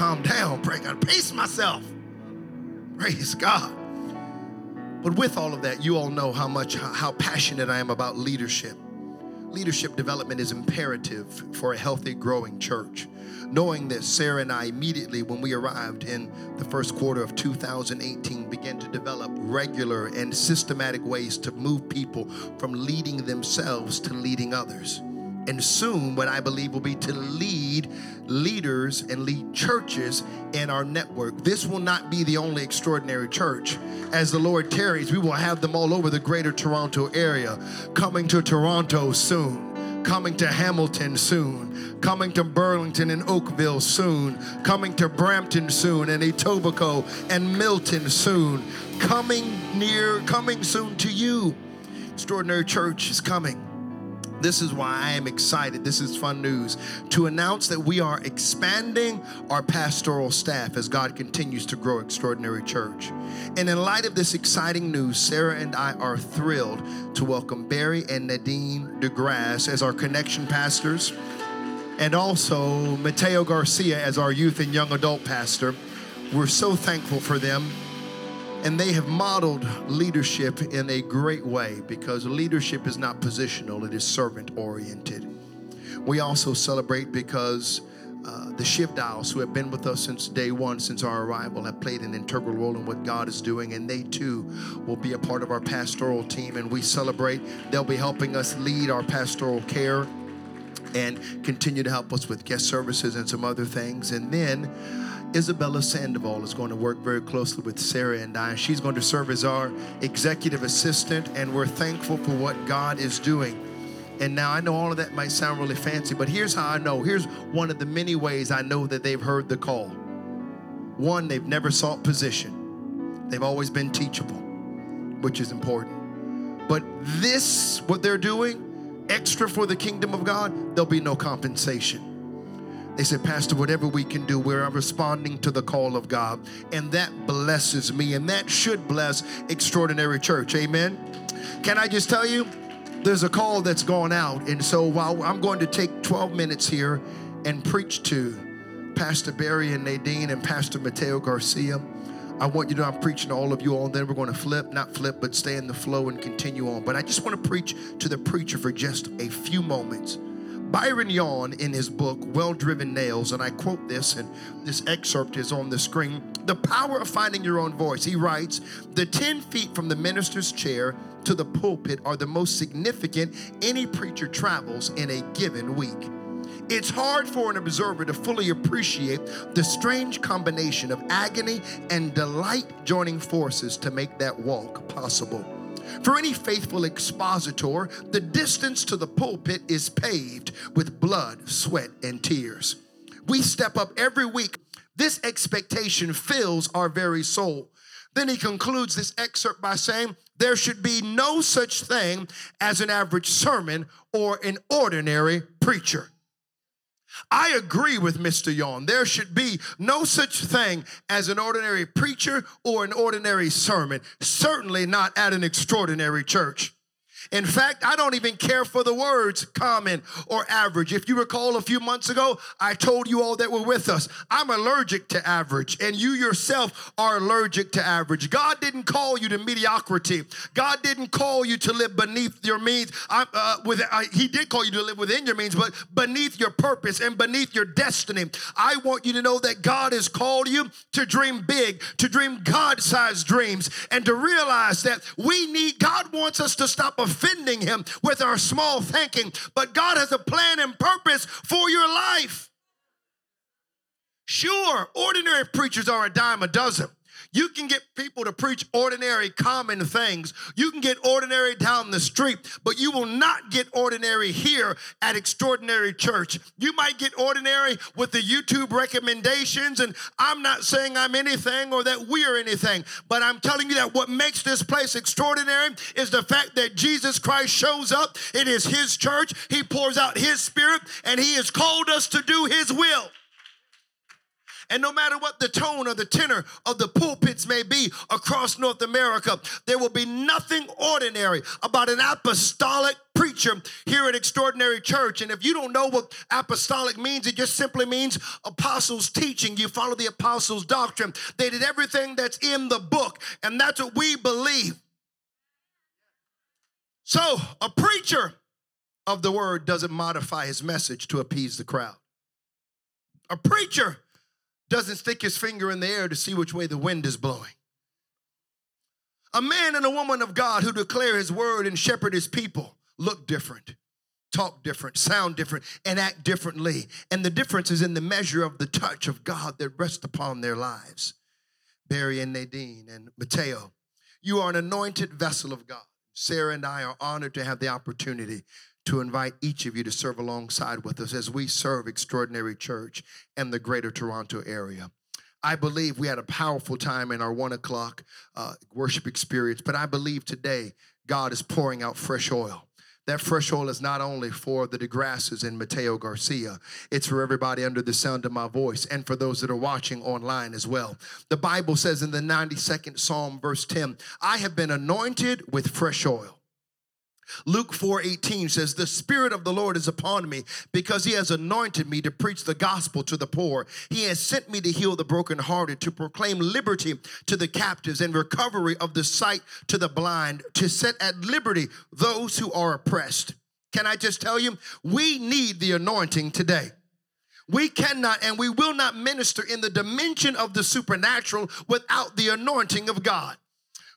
Calm down. Pray. Gotta pace myself. Praise God. But with all of that, you all know how much, how passionate I am about leadership. Leadership development is imperative for a healthy, growing church. Knowing that Sarah and I immediately, when we arrived in the first quarter of 2018, began to develop regular and systematic ways to move people from leading themselves to leading others and soon what I believe will be to lead leaders and lead churches in our network. This will not be the only extraordinary church. As the Lord tarries, we will have them all over the greater Toronto area, coming to Toronto soon coming to Hamilton soon, coming to Burlington and Oakville soon, coming to Brampton soon, and Etobicoke and Milton soon, coming near, coming soon to you. Extraordinary Church is coming. This is why I am excited. This is fun news to announce that we are expanding our pastoral staff as God continues to grow Extraordinary Church. And in light of this exciting news, Sarah and I are thrilled to welcome Barry and Nadine DeGrasse as our connection pastors, and also Mateo Garcia as our youth and young adult pastor. We're so thankful for them and they have modeled leadership in a great way because leadership is not positional, it is servant oriented. We also celebrate because uh, the Shivdals, who have been with us since day one, since our arrival, have played an integral role in what God is doing, and they too will be a part of our pastoral team. And we celebrate, they'll be helping us lead our pastoral care and continue to help us with guest services and some other things. And then Isabella Sandoval is going to work very closely with Sarah and I. She's going to serve as our executive assistant, and we're thankful for what God is doing. And now I know all of that might sound really fancy, but here's how I know. Here's one of the many ways I know that they've heard the call. One, they've never sought position, they've always been teachable, which is important. But this, what they're doing, extra for the kingdom of God, there'll be no compensation. They said, Pastor, whatever we can do, we're responding to the call of God. And that blesses me, and that should bless Extraordinary Church. Amen. Can I just tell you, there's a call that's gone out. And so while I'm going to take 12 minutes here and preach to Pastor Barry and Nadine and Pastor Mateo Garcia, I want you to know I'm preaching to all of you all. Then we're going to flip, not flip, but stay in the flow and continue on. But I just want to preach to the preacher for just a few moments. Byron Yawn, in his book, Well Driven Nails, and I quote this, and this excerpt is on the screen The Power of Finding Your Own Voice. He writes The 10 feet from the minister's chair to the pulpit are the most significant any preacher travels in a given week. It's hard for an observer to fully appreciate the strange combination of agony and delight joining forces to make that walk possible. For any faithful expositor, the distance to the pulpit is paved with blood, sweat, and tears. We step up every week. This expectation fills our very soul. Then he concludes this excerpt by saying, There should be no such thing as an average sermon or an ordinary preacher. I agree with Mr. Yawn. There should be no such thing as an ordinary preacher or an ordinary sermon, certainly not at an extraordinary church. In fact, I don't even care for the words common or average. If you recall a few months ago, I told you all that were with us. I'm allergic to average, and you yourself are allergic to average. God didn't call you to mediocrity. God didn't call you to live beneath your means. Uh, with, uh, he did call you to live within your means, but beneath your purpose and beneath your destiny. I want you to know that God has called you to dream big, to dream God sized dreams, and to realize that we need, God wants us to stop offending Him with our small thinking, but God has a plan and purpose for your life. Sure, ordinary preachers are a dime a dozen. You can get people to preach ordinary, common things. You can get ordinary down the street, but you will not get ordinary here at Extraordinary Church. You might get ordinary with the YouTube recommendations, and I'm not saying I'm anything or that we're anything, but I'm telling you that what makes this place extraordinary is the fact that Jesus Christ shows up. It is His church, He pours out His Spirit, and He has called us to do His will. And no matter what the tone or the tenor of the pulpits may be across North America, there will be nothing ordinary about an apostolic preacher here at Extraordinary Church. And if you don't know what apostolic means, it just simply means apostles' teaching. You follow the apostles' doctrine. They did everything that's in the book, and that's what we believe. So, a preacher of the word doesn't modify his message to appease the crowd. A preacher doesn't stick his finger in the air to see which way the wind is blowing. A man and a woman of God who declare his word and shepherd his people look different, talk different, sound different, and act differently. And the difference is in the measure of the touch of God that rests upon their lives. Barry and Nadine and Mateo, you are an anointed vessel of God. Sarah and I are honored to have the opportunity to invite each of you to serve alongside with us as we serve Extraordinary Church and the greater Toronto area. I believe we had a powerful time in our one o'clock uh, worship experience, but I believe today God is pouring out fresh oil. That fresh oil is not only for the DeGrasses and Mateo Garcia, it's for everybody under the sound of my voice and for those that are watching online as well. The Bible says in the 92nd Psalm, verse 10, I have been anointed with fresh oil. Luke 4:18 says, "The spirit of the Lord is upon me because he has anointed me to preach the gospel to the poor. He has sent me to heal the brokenhearted, to proclaim liberty to the captives and recovery of the sight to the blind, to set at liberty those who are oppressed." Can I just tell you, we need the anointing today. We cannot and we will not minister in the dimension of the supernatural without the anointing of God.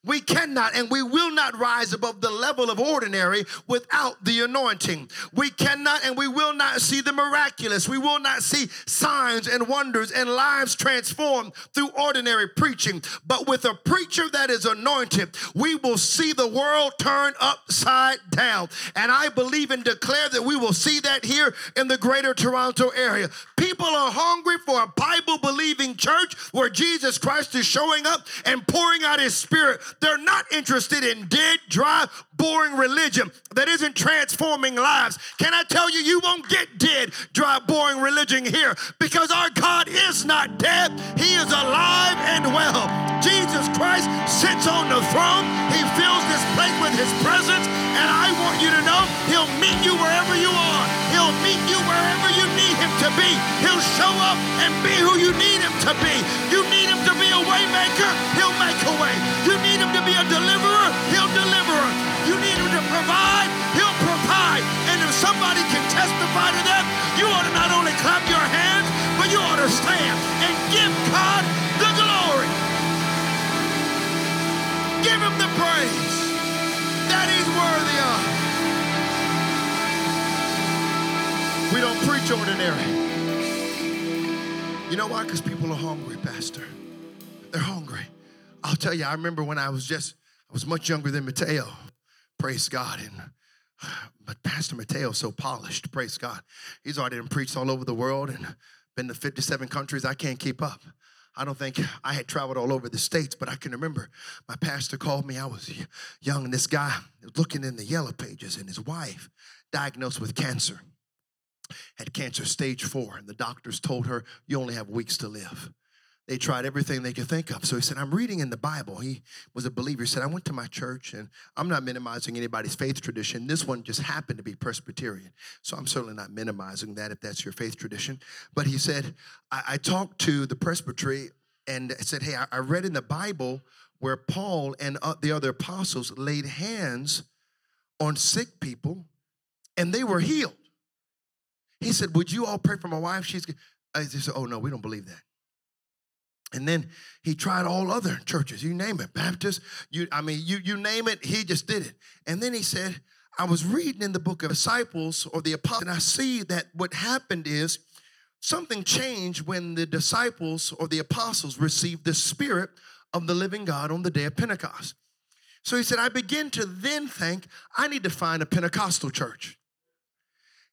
We cannot and we will not rise above the level of ordinary without the anointing. We cannot and we will not see the miraculous. We will not see signs and wonders and lives transformed through ordinary preaching. But with a preacher that is anointed, we will see the world turn upside down. And I believe and declare that we will see that here in the greater Toronto area. People are hungry for a Bible believing church where Jesus Christ is showing up and pouring out his spirit they're not interested in dead, dry, boring religion that isn't transforming lives. Can I tell you, you won't get dead, dry, boring religion here because our God is not dead. He is alive and well. Jesus Christ sits on the throne. He fills this place with his presence. And I want you to know he'll meet you wherever you are. He'll meet you wherever you need him to be. He'll show up and be who you need him to be. You need him to be a waymaker, he'll make a way. You need be a deliverer, he'll deliver. You need him to provide, he'll provide. And if somebody can testify to that, you ought to not only clap your hands, but you ought to stand and give God the glory. Give him the praise that he's worthy of. We don't preach ordinary. You know why? Because people are hungry, Pastor. They're hungry. I'll tell you, I remember when I was just, I was much younger than Mateo. Praise God. And but Pastor Mateo's so polished, praise God. He's already been preached all over the world and been to 57 countries. I can't keep up. I don't think I had traveled all over the states, but I can remember my pastor called me. I was young, and this guy was looking in the yellow pages, and his wife diagnosed with cancer, had cancer stage four, and the doctors told her, You only have weeks to live. They tried everything they could think of. So he said, I'm reading in the Bible. He was a believer. He said, I went to my church, and I'm not minimizing anybody's faith tradition. This one just happened to be Presbyterian. So I'm certainly not minimizing that if that's your faith tradition. But he said, I, I talked to the presbytery and said, Hey, I, I read in the Bible where Paul and uh, the other apostles laid hands on sick people and they were healed. He said, Would you all pray for my wife? She's. I said, Oh, no, we don't believe that. And then he tried all other churches, you name it, Baptist, you I mean, you you name it, he just did it. And then he said, I was reading in the book of disciples or the apostles, and I see that what happened is something changed when the disciples or the apostles received the spirit of the living God on the day of Pentecost. So he said, I begin to then think I need to find a Pentecostal church.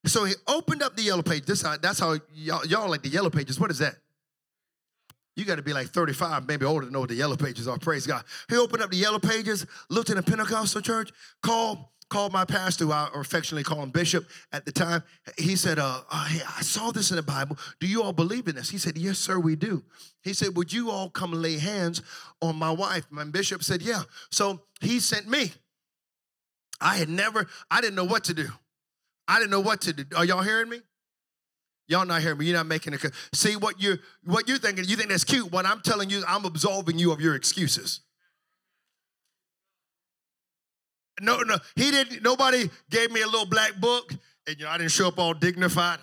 So he opened up the yellow page. This uh, that's how y'all, y'all like the yellow pages. What is that? You got to be like 35, maybe older to know what the yellow pages are. Praise God. He opened up the yellow pages, looked in a Pentecostal church, called called my pastor, who I affectionately call him Bishop at the time. He said, uh, uh, hey, I saw this in the Bible. Do you all believe in this? He said, Yes, sir, we do. He said, Would you all come lay hands on my wife? My bishop said, Yeah. So he sent me. I had never, I didn't know what to do. I didn't know what to do. Are y'all hearing me? Y'all not hearing me. You're not making it. See what you're what you're thinking. You think that's cute. What I'm telling you, I'm absolving you of your excuses. No, no, he didn't. Nobody gave me a little black book, and you know I didn't show up all dignified.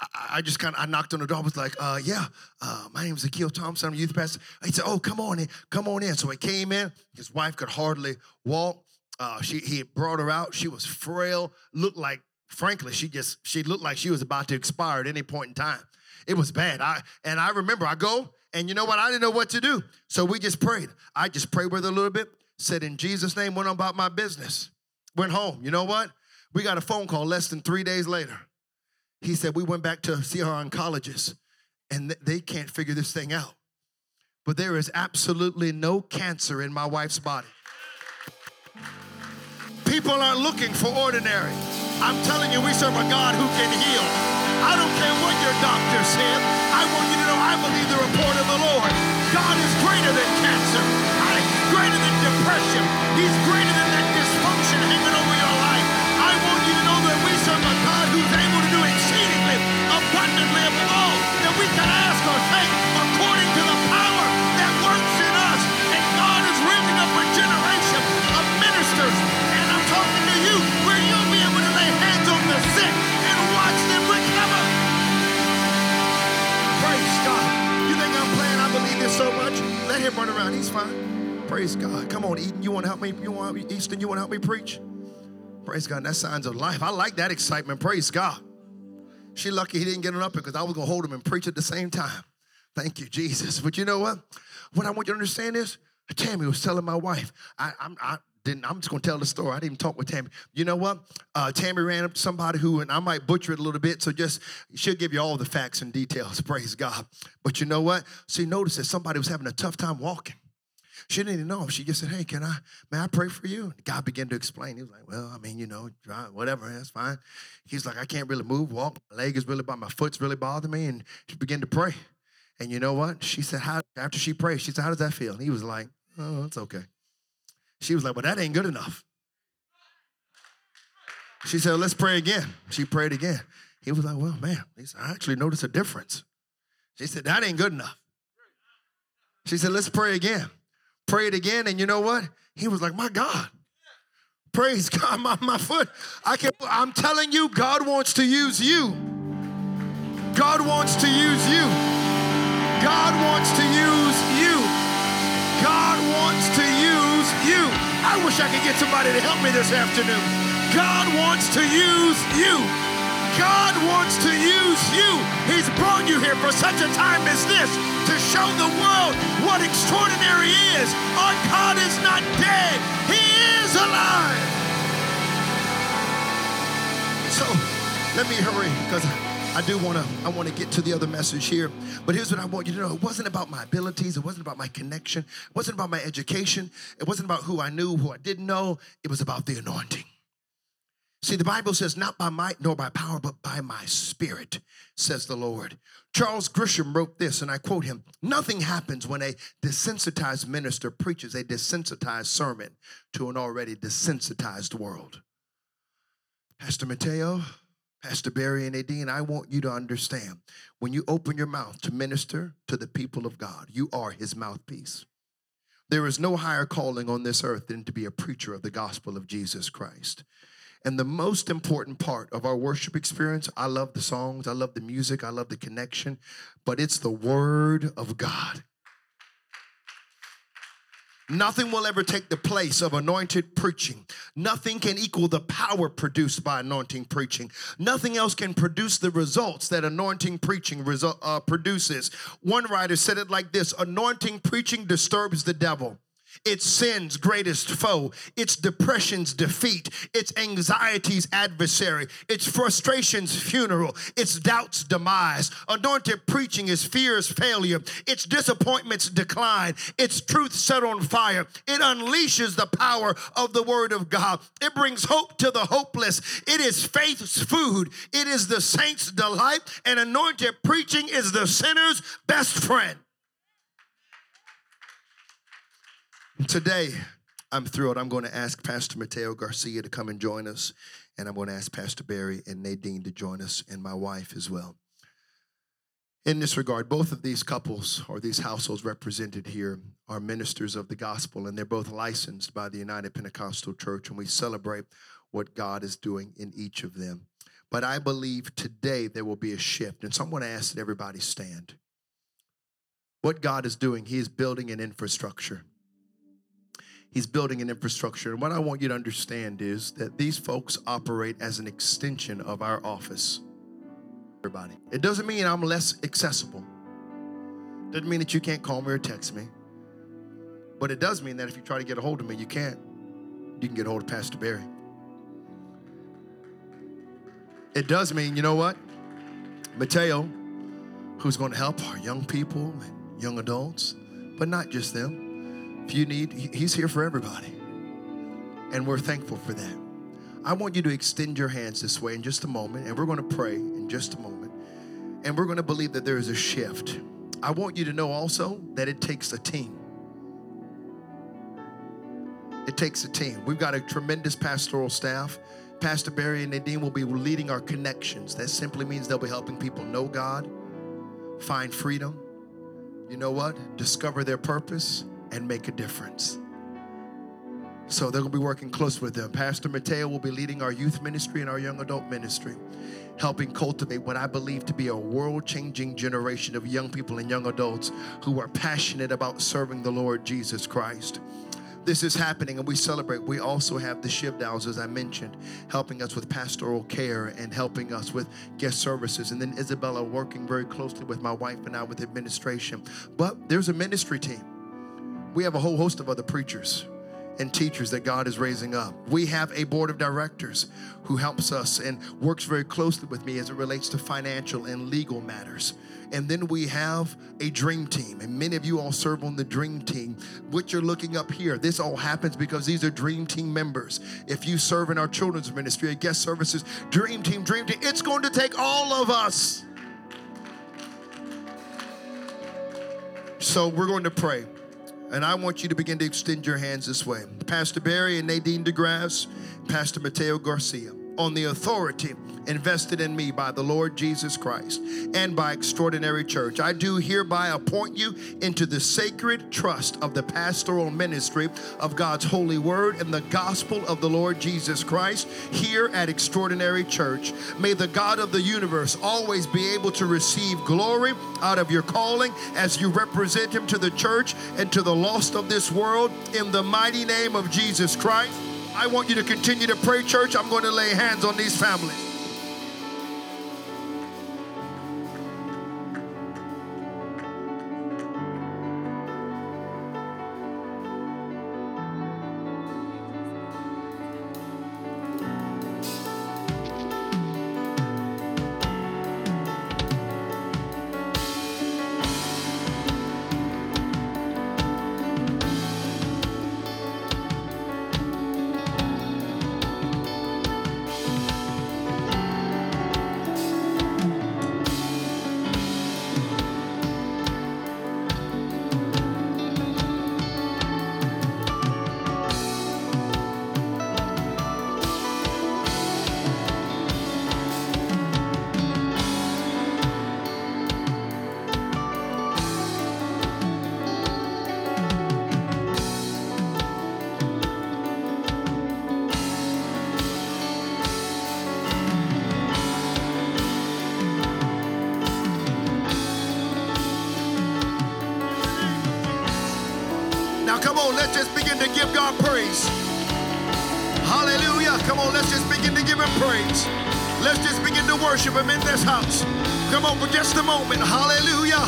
I, I just kind of I knocked on the door. I was like, uh, "Yeah, uh, my name is Akil Thompson. I'm a youth pastor." He said, "Oh, come on in, come on in." So he came in. His wife could hardly walk. Uh, she he brought her out. She was frail, looked like, frankly, she just she looked like she was about to expire at any point in time. It was bad. I and I remember I go and you know what? I didn't know what to do. So we just prayed. I just prayed with her a little bit. Said in Jesus' name, went on about my business. Went home. You know what? We got a phone call less than three days later. He said we went back to see our oncologist, and they can't figure this thing out. But there is absolutely no cancer in my wife's body. People aren't looking for ordinary. I'm telling you, we serve a God who can heal. I don't care what your doctor said. I want you to know I believe the report of the Lord. God is greater than cancer. He's greater than depression. He's greater than that dysfunction hanging over your life. I want you to know that we serve a God who's able to do exceedingly abundantly above all that we can ask or think so much. Let him run around. He's fine. Praise God. Come on, Eden. You want to help me? You want Easton? You want to help me preach? Praise God. That's signs of life. I like that excitement. Praise God. She lucky he didn't get it up because I was gonna hold him and preach at the same time. Thank you, Jesus. But you know what? What I want you to understand is Tammy was telling my wife, I, I'm, I, didn't, I'm just gonna tell the story. I didn't even talk with Tammy. You know what? Uh, Tammy ran up to somebody who, and I might butcher it a little bit, so just she'll give you all the facts and details. Praise God. But you know what? She noticed that somebody was having a tough time walking. She didn't even know. him. She just said, "Hey, can I? May I pray for you?" And God began to explain. He was like, "Well, I mean, you know, whatever. That's fine." He's like, "I can't really move, walk. My leg is really, my foot's really bothering me." And she began to pray. And you know what? She said, "How?" After she prayed, she said, "How does that feel?" And he was like, "Oh, it's okay." She was like, Well, that ain't good enough. She said, Let's pray again. She prayed again. He was like, Well, man, I actually noticed a difference. She said, That ain't good enough. She said, Let's pray again. Prayed again, and you know what? He was like, My God. Praise God, my, my foot. I can I'm telling you, God wants to use you. God wants to use you. God wants to use you. God wants to use you. I wish I could get somebody to help me this afternoon. God wants to use you. God wants to use you. He's brought you here for such a time as this to show the world what extraordinary is. Our God is not dead, He is alive. So let me hurry because I do want to I want to get to the other message here. But here's what I want you to know. It wasn't about my abilities, it wasn't about my connection, it wasn't about my education, it wasn't about who I knew, who I didn't know. It was about the anointing. See, the Bible says, not by might nor by power, but by my spirit, says the Lord. Charles Grisham wrote this, and I quote him Nothing happens when a desensitized minister preaches a desensitized sermon to an already desensitized world. Pastor Mateo, Pastor Barry and Nadine, I want you to understand when you open your mouth to minister to the people of God, you are his mouthpiece. There is no higher calling on this earth than to be a preacher of the gospel of Jesus Christ. And the most important part of our worship experience, I love the songs, I love the music, I love the connection, but it's the word of God. Nothing will ever take the place of anointed preaching. Nothing can equal the power produced by anointing preaching. Nothing else can produce the results that anointing preaching result, uh, produces. One writer said it like this Anointing preaching disturbs the devil. It's sin's greatest foe. It's depression's defeat. It's anxiety's adversary. It's frustration's funeral. It's doubt's demise. Anointed preaching is fear's failure. It's disappointment's decline. It's truth set on fire. It unleashes the power of the word of God. It brings hope to the hopeless. It is faith's food. It is the saint's delight. And anointed preaching is the sinner's best friend. Today, I'm thrilled. I'm going to ask Pastor Mateo Garcia to come and join us, and I'm going to ask Pastor Barry and Nadine to join us, and my wife as well. In this regard, both of these couples or these households represented here are ministers of the gospel, and they're both licensed by the United Pentecostal Church, and we celebrate what God is doing in each of them. But I believe today there will be a shift, and so I'm going to ask that everybody stand. What God is doing, He is building an infrastructure. He's building an infrastructure. And what I want you to understand is that these folks operate as an extension of our office. Everybody. It doesn't mean I'm less accessible. Doesn't mean that you can't call me or text me. But it does mean that if you try to get a hold of me, you can't. You can get a hold of Pastor Barry. It does mean, you know what? Mateo, who's going to help our young people and young adults, but not just them if you need, He's here for everybody. And we're thankful for that. I want you to extend your hands this way in just a moment, and we're going to pray in just a moment. And we're going to believe that there is a shift. I want you to know also that it takes a team. It takes a team. We've got a tremendous pastoral staff. Pastor Barry and Nadine will be leading our connections. That simply means they'll be helping people know God, find freedom. You know what? Discover their purpose and make a difference. So they're going to be working close with them. Pastor Mateo will be leading our youth ministry and our young adult ministry, helping cultivate what I believe to be a world changing generation of young people and young adults who are passionate about serving the Lord Jesus Christ. This is happening and we celebrate. We also have the Shivdowns, as I mentioned, helping us with pastoral care and helping us with guest services. And then Isabella working very closely with my wife and I with administration. But there's a ministry team we have a whole host of other preachers and teachers that God is raising up. We have a board of directors who helps us and works very closely with me as it relates to financial and legal matters. And then we have a dream team, and many of you all serve on the dream team. What you're looking up here, this all happens because these are dream team members. If you serve in our children's ministry, at guest services, dream team, dream team, it's going to take all of us. So we're going to pray. And I want you to begin to extend your hands this way. Pastor Barry and Nadine DeGrasse, Pastor Mateo Garcia, on the authority invested in me by the Lord Jesus Christ and by Extraordinary Church. I do hereby appoint you into the sacred trust of the pastoral ministry of God's holy word and the gospel of the Lord Jesus Christ here at Extraordinary Church. May the God of the universe always be able to receive glory out of your calling as you represent him to the church and to the lost of this world in the mighty name of Jesus Christ. I want you to continue to pray, church. I'm going to lay hands on these families. Come on, let's just begin to give God praise. Hallelujah. Come on, let's just begin to give Him praise. Let's just begin to worship Him in this house. Come on, for just a moment. Hallelujah.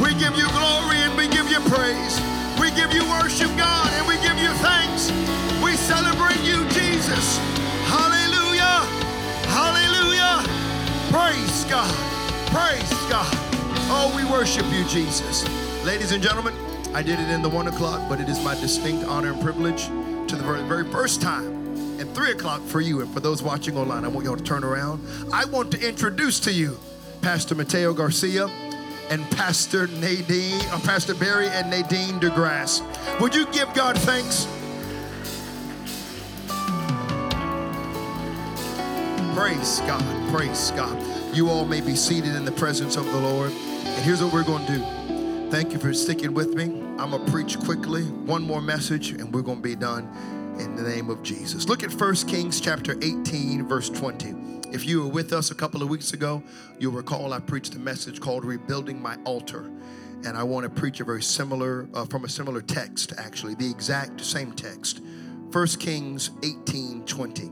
We give you glory and we give you praise. We give you worship, God, and we give you thanks. We celebrate you, Jesus. Hallelujah. Hallelujah. Praise God. Praise God. Oh, we worship you, Jesus. Ladies and gentlemen, I did it in the one o'clock, but it is my distinct honor and privilege to the very, very first time at three o'clock for you and for those watching online. I want y'all to turn around. I want to introduce to you Pastor Mateo Garcia and Pastor Nadine, or uh, Pastor Barry and Nadine DeGrasse. Would you give God thanks? Praise God, praise God. You all may be seated in the presence of the Lord. And here's what we're going to do. Thank you for sticking with me. I'm going to preach quickly, one more message, and we're going to be done in the name of Jesus. Look at 1 Kings chapter 18, verse 20. If you were with us a couple of weeks ago, you'll recall I preached a message called Rebuilding My Altar. And I want to preach a very similar, uh, from a similar text, actually, the exact same text. 1 Kings 18 20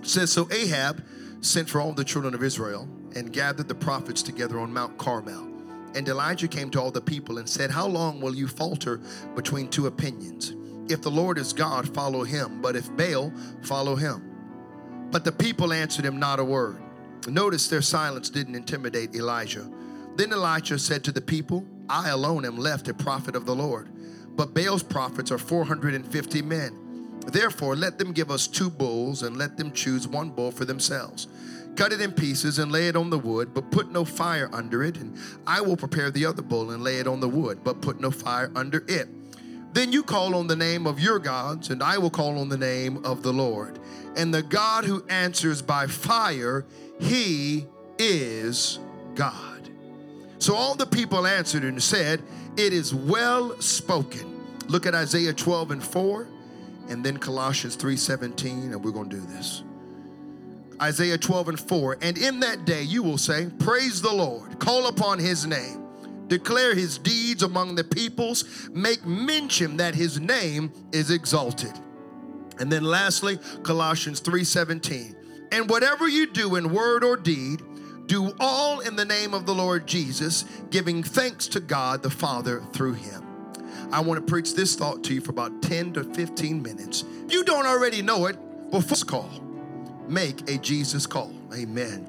says, So Ahab sent for all the children of Israel and gathered the prophets together on Mount Carmel. And Elijah came to all the people and said, How long will you falter between two opinions? If the Lord is God, follow him, but if Baal, follow him. But the people answered him not a word. Notice their silence didn't intimidate Elijah. Then Elijah said to the people, I alone am left a prophet of the Lord, but Baal's prophets are 450 men. Therefore, let them give us two bulls and let them choose one bull for themselves. Cut it in pieces and lay it on the wood, but put no fire under it. And I will prepare the other bull and lay it on the wood, but put no fire under it. Then you call on the name of your gods, and I will call on the name of the Lord and the God who answers by fire, he is God. So all the people answered and said, It is well spoken. Look at Isaiah 12 and 4, and then Colossians 3 17, and we're going to do this. Isaiah 12 and 4, and in that day you will say, Praise the Lord, call upon his name, declare his deeds among the peoples, make mention that his name is exalted. And then lastly, Colossians 3:17. And whatever you do in word or deed, do all in the name of the Lord Jesus, giving thanks to God the Father through him. I want to preach this thought to you for about 10 to 15 minutes. If you don't already know it, before this call, make a Jesus call. Amen.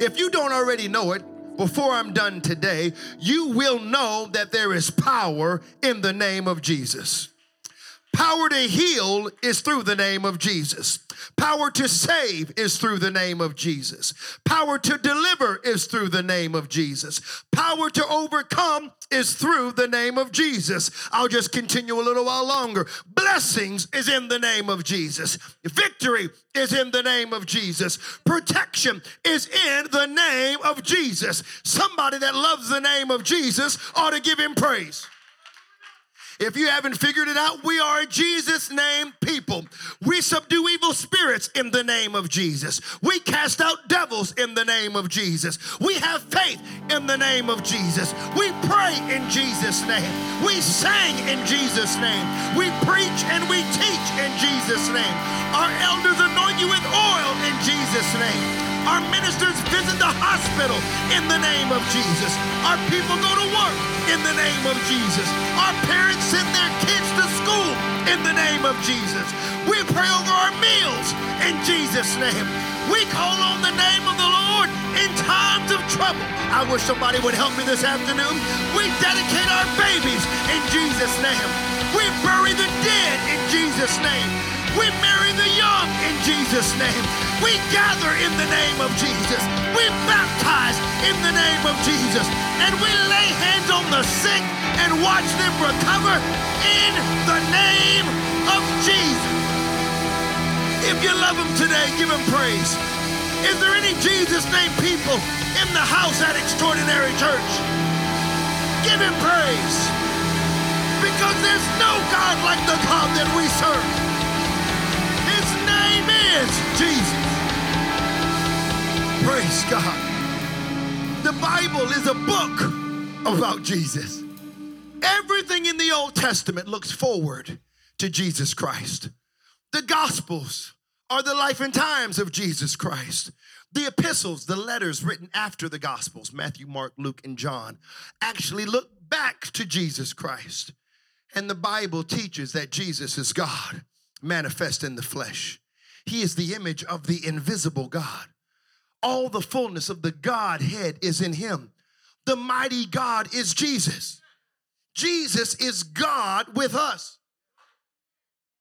If you don't already know it, before I'm done today, you will know that there is power in the name of Jesus. Power to heal is through the name of Jesus. Power to save is through the name of Jesus. Power to deliver is through the name of Jesus. Power to overcome is through the name of Jesus. I'll just continue a little while longer. Blessings is in the name of Jesus. Victory is in the name of Jesus. Protection is in the name of Jesus. Somebody that loves the name of Jesus ought to give him praise. If you haven't figured it out, we are Jesus name people. We subdue evil spirits in the name of Jesus. We cast out devils in the name of Jesus. We have faith in the name of Jesus. We pray in Jesus' name. We sing in Jesus' name. We preach and we teach in Jesus' name. Our elders anoint you with oil in Jesus' name. Our ministers visit the hospital in the name of Jesus. Our people go to work in the name of Jesus. Our parents send their kids to school in the name of Jesus. We pray over our meals in Jesus' name. We call on the name of the Lord in times of trouble. I wish somebody would help me this afternoon. We dedicate our babies in Jesus' name. We bury the dead in Jesus' name. We marry the young in Jesus' name. We gather in the name of Jesus. We baptize in the name of Jesus. And we lay hands on the sick and watch them recover in the name of Jesus. If you love him today, give him praise. Is there any Jesus name people in the house at Extraordinary Church? Give him praise. Because there's no God like the God that we serve. Is Jesus. Praise God. The Bible is a book about Jesus. Everything in the Old Testament looks forward to Jesus Christ. The Gospels are the life and times of Jesus Christ. The epistles, the letters written after the Gospels, Matthew, Mark, Luke, and John, actually look back to Jesus Christ. And the Bible teaches that Jesus is God, manifest in the flesh. He is the image of the invisible God. All the fullness of the Godhead is in him. The mighty God is Jesus. Jesus is God with us.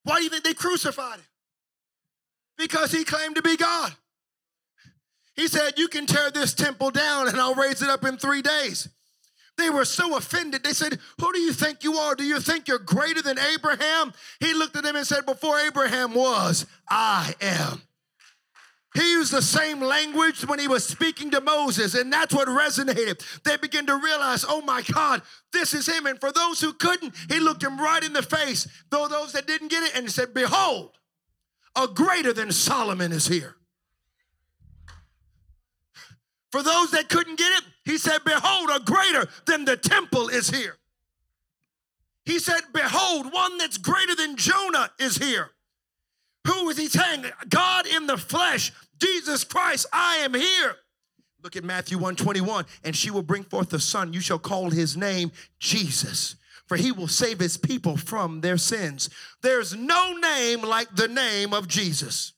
Why do you think they crucified him? Because he claimed to be God. He said, You can tear this temple down and I'll raise it up in three days. They were so offended. They said, Who do you think you are? Do you think you're greater than Abraham? He looked at them and said, Before Abraham was, I am. He used the same language when he was speaking to Moses, and that's what resonated. They began to realize, oh my God, this is him. And for those who couldn't, he looked him right in the face. Though those that didn't get it, and said, Behold, a greater than Solomon is here. For those that couldn't get it, he said, Behold, a greater than the temple is here. He said, Behold, one that's greater than Jonah is here. Who is he saying? God in the flesh, Jesus Christ, I am here. Look at Matthew 121. And she will bring forth a son. You shall call his name Jesus, for he will save his people from their sins. There's no name like the name of Jesus.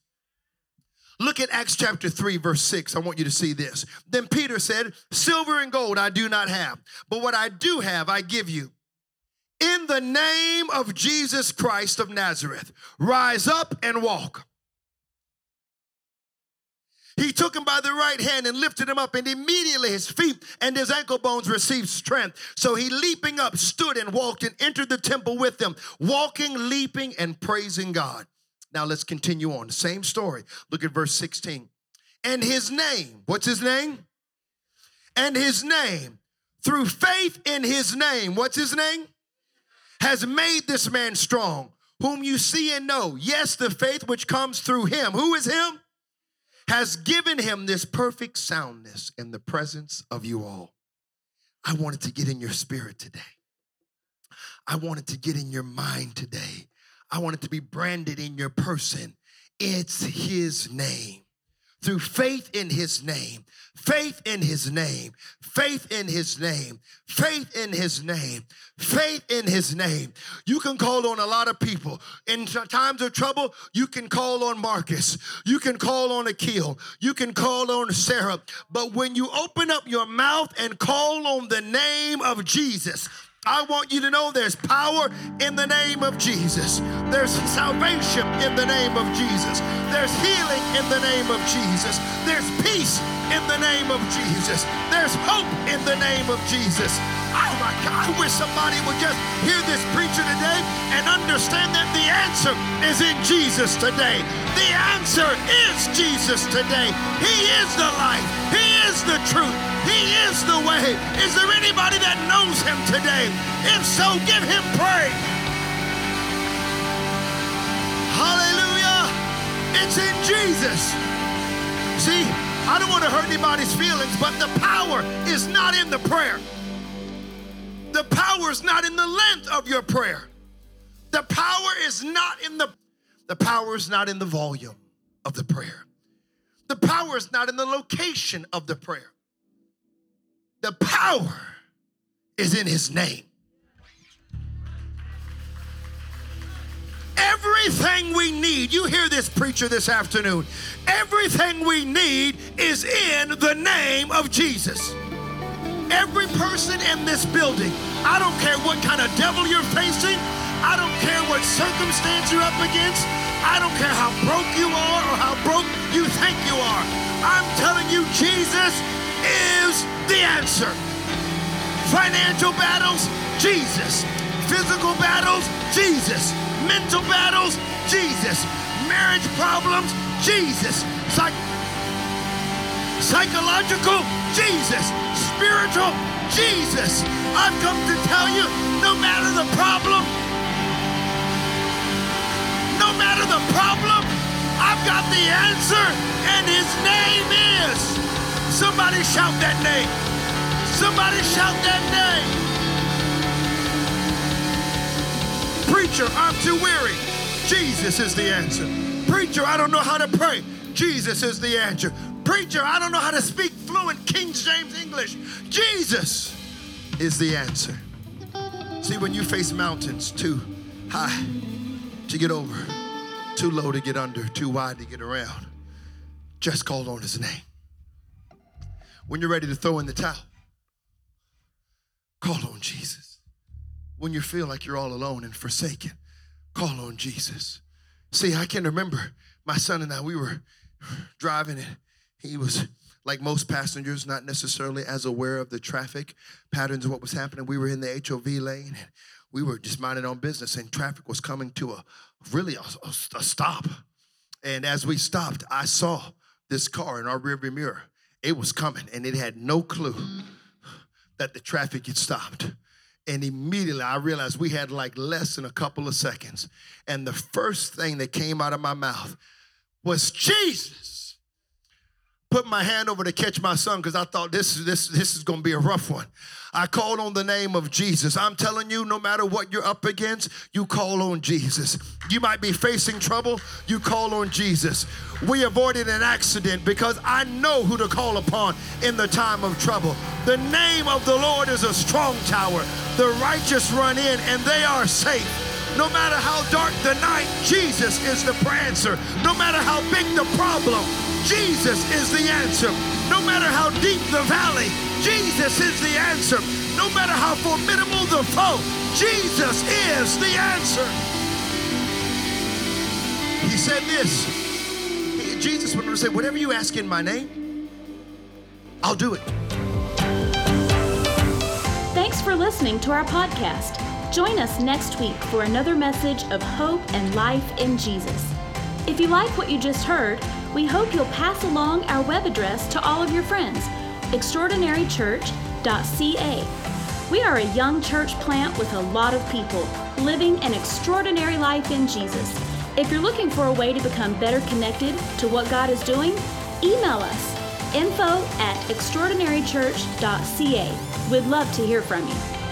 Look at Acts chapter 3, verse 6. I want you to see this. Then Peter said, Silver and gold I do not have, but what I do have I give you. In the name of Jesus Christ of Nazareth, rise up and walk. He took him by the right hand and lifted him up, and immediately his feet and his ankle bones received strength. So he, leaping up, stood and walked and entered the temple with them, walking, leaping, and praising God. Now let's continue on. Same story. Look at verse 16. And his name, what's his name? And his name, through faith in his name, what's his name? Has made this man strong, whom you see and know. Yes, the faith which comes through him. Who is him? Has given him this perfect soundness in the presence of you all. I wanted to get in your spirit today. I wanted to get in your mind today. I want it to be branded in your person. It's his name. Through faith in his name, faith in his name, faith in his name, faith in his name, faith in his name. You can call on a lot of people. In times of trouble, you can call on Marcus. You can call on Akil. You can call on Sarah. But when you open up your mouth and call on the name of Jesus, I want you to know there's power in the name of Jesus. There's salvation in the name of Jesus. There's healing in the name of Jesus. There's peace in the name of Jesus. There's hope in the name of Jesus. Oh my God, I wish somebody would just hear this preacher today and understand that the answer is in Jesus today. The answer is Jesus today. He is the life, He is the truth. He is the way. Is there anybody that knows him today? If so, give him praise. Hallelujah. It's in Jesus. See, I don't want to hurt anybody's feelings, but the power is not in the prayer. The power is not in the length of your prayer. The power is not in the the power is not in the volume of the prayer. The power is not in the location of the prayer. The power is in his name. Everything we need, you hear this preacher this afternoon, everything we need is in the name of Jesus. Every person in this building, I don't care what kind of devil you're facing, I don't care what circumstance you're up against, I don't care how broke you are or how broke you think you are. I'm telling you, Jesus is the answer. Financial battles, Jesus. Physical battles, Jesus. Mental battles, Jesus. Marriage problems, Jesus. Psych- psychological, Jesus. Spiritual, Jesus. I've come to tell you no matter the problem, no matter the problem, I've got the answer, and his name is. Somebody shout that name. Somebody shout that name. Preacher, I'm too weary. Jesus is the answer. Preacher, I don't know how to pray. Jesus is the answer. Preacher, I don't know how to speak fluent King James English. Jesus is the answer. See, when you face mountains too high to get over, too low to get under, too wide to get around, just call on his name. When you're ready to throw in the towel, call on Jesus. When you feel like you're all alone and forsaken, call on Jesus. See, I can remember my son and I, we were driving and he was like most passengers, not necessarily as aware of the traffic patterns of what was happening. We were in the HOV lane and we were just minding our business and traffic was coming to a really a, a, a stop. And as we stopped, I saw this car in our rearview mirror. It was coming and it had no clue that the traffic had stopped. And immediately I realized we had like less than a couple of seconds. And the first thing that came out of my mouth was Jesus. Put my hand over to catch my son because I thought this, this, this is going to be a rough one. I called on the name of Jesus. I'm telling you, no matter what you're up against, you call on Jesus. You might be facing trouble, you call on Jesus. We avoided an accident because I know who to call upon in the time of trouble. The name of the Lord is a strong tower. The righteous run in and they are safe. No matter how dark the night, Jesus is the answer. No matter how big the problem, Jesus is the answer. No matter how deep the valley, Jesus is the answer. No matter how formidable the foe, Jesus is the answer. He said this. Jesus would say, Whatever you ask in my name, I'll do it. Thanks for listening to our podcast. Join us next week for another message of hope and life in Jesus. If you like what you just heard, we hope you'll pass along our web address to all of your friends extraordinarychurch.ca. We are a young church plant with a lot of people living an extraordinary life in Jesus. If you're looking for a way to become better connected to what God is doing, email us info at extraordinarychurch.ca. We'd love to hear from you.